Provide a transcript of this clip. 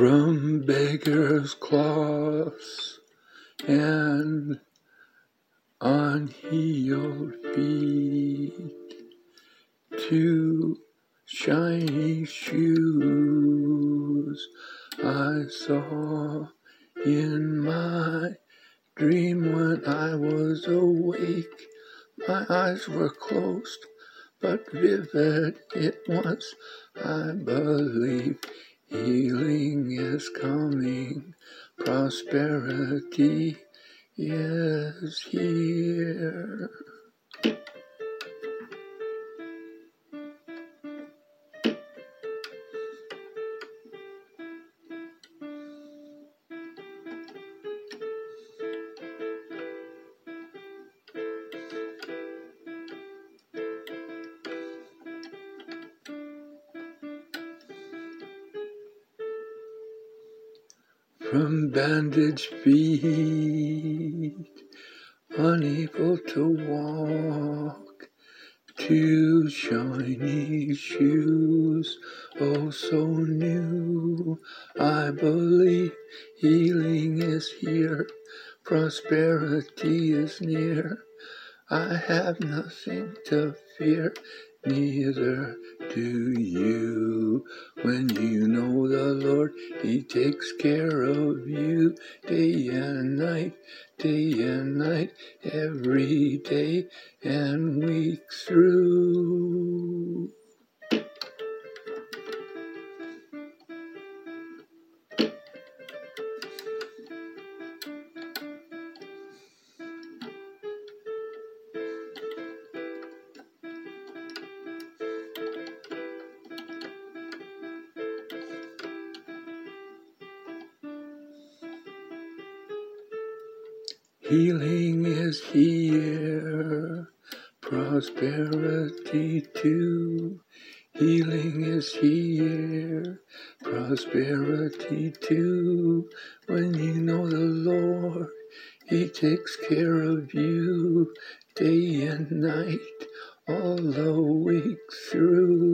From beggars' cloths and unhealed feet to shiny shoes I saw in my dream when I was awake. My eyes were closed, but vivid it was. I believe healing is coming, prosperity is here. From bandaged feet, unable to walk, to shiny shoes, oh so new. I believe healing is here, prosperity is near. I have nothing to fear, neither do you. When you know the Lord, He takes care of you day and night, day and night, every day and week through. Healing is here, prosperity too. Healing is here, prosperity too. When you know the Lord, He takes care of you day and night, all the week through.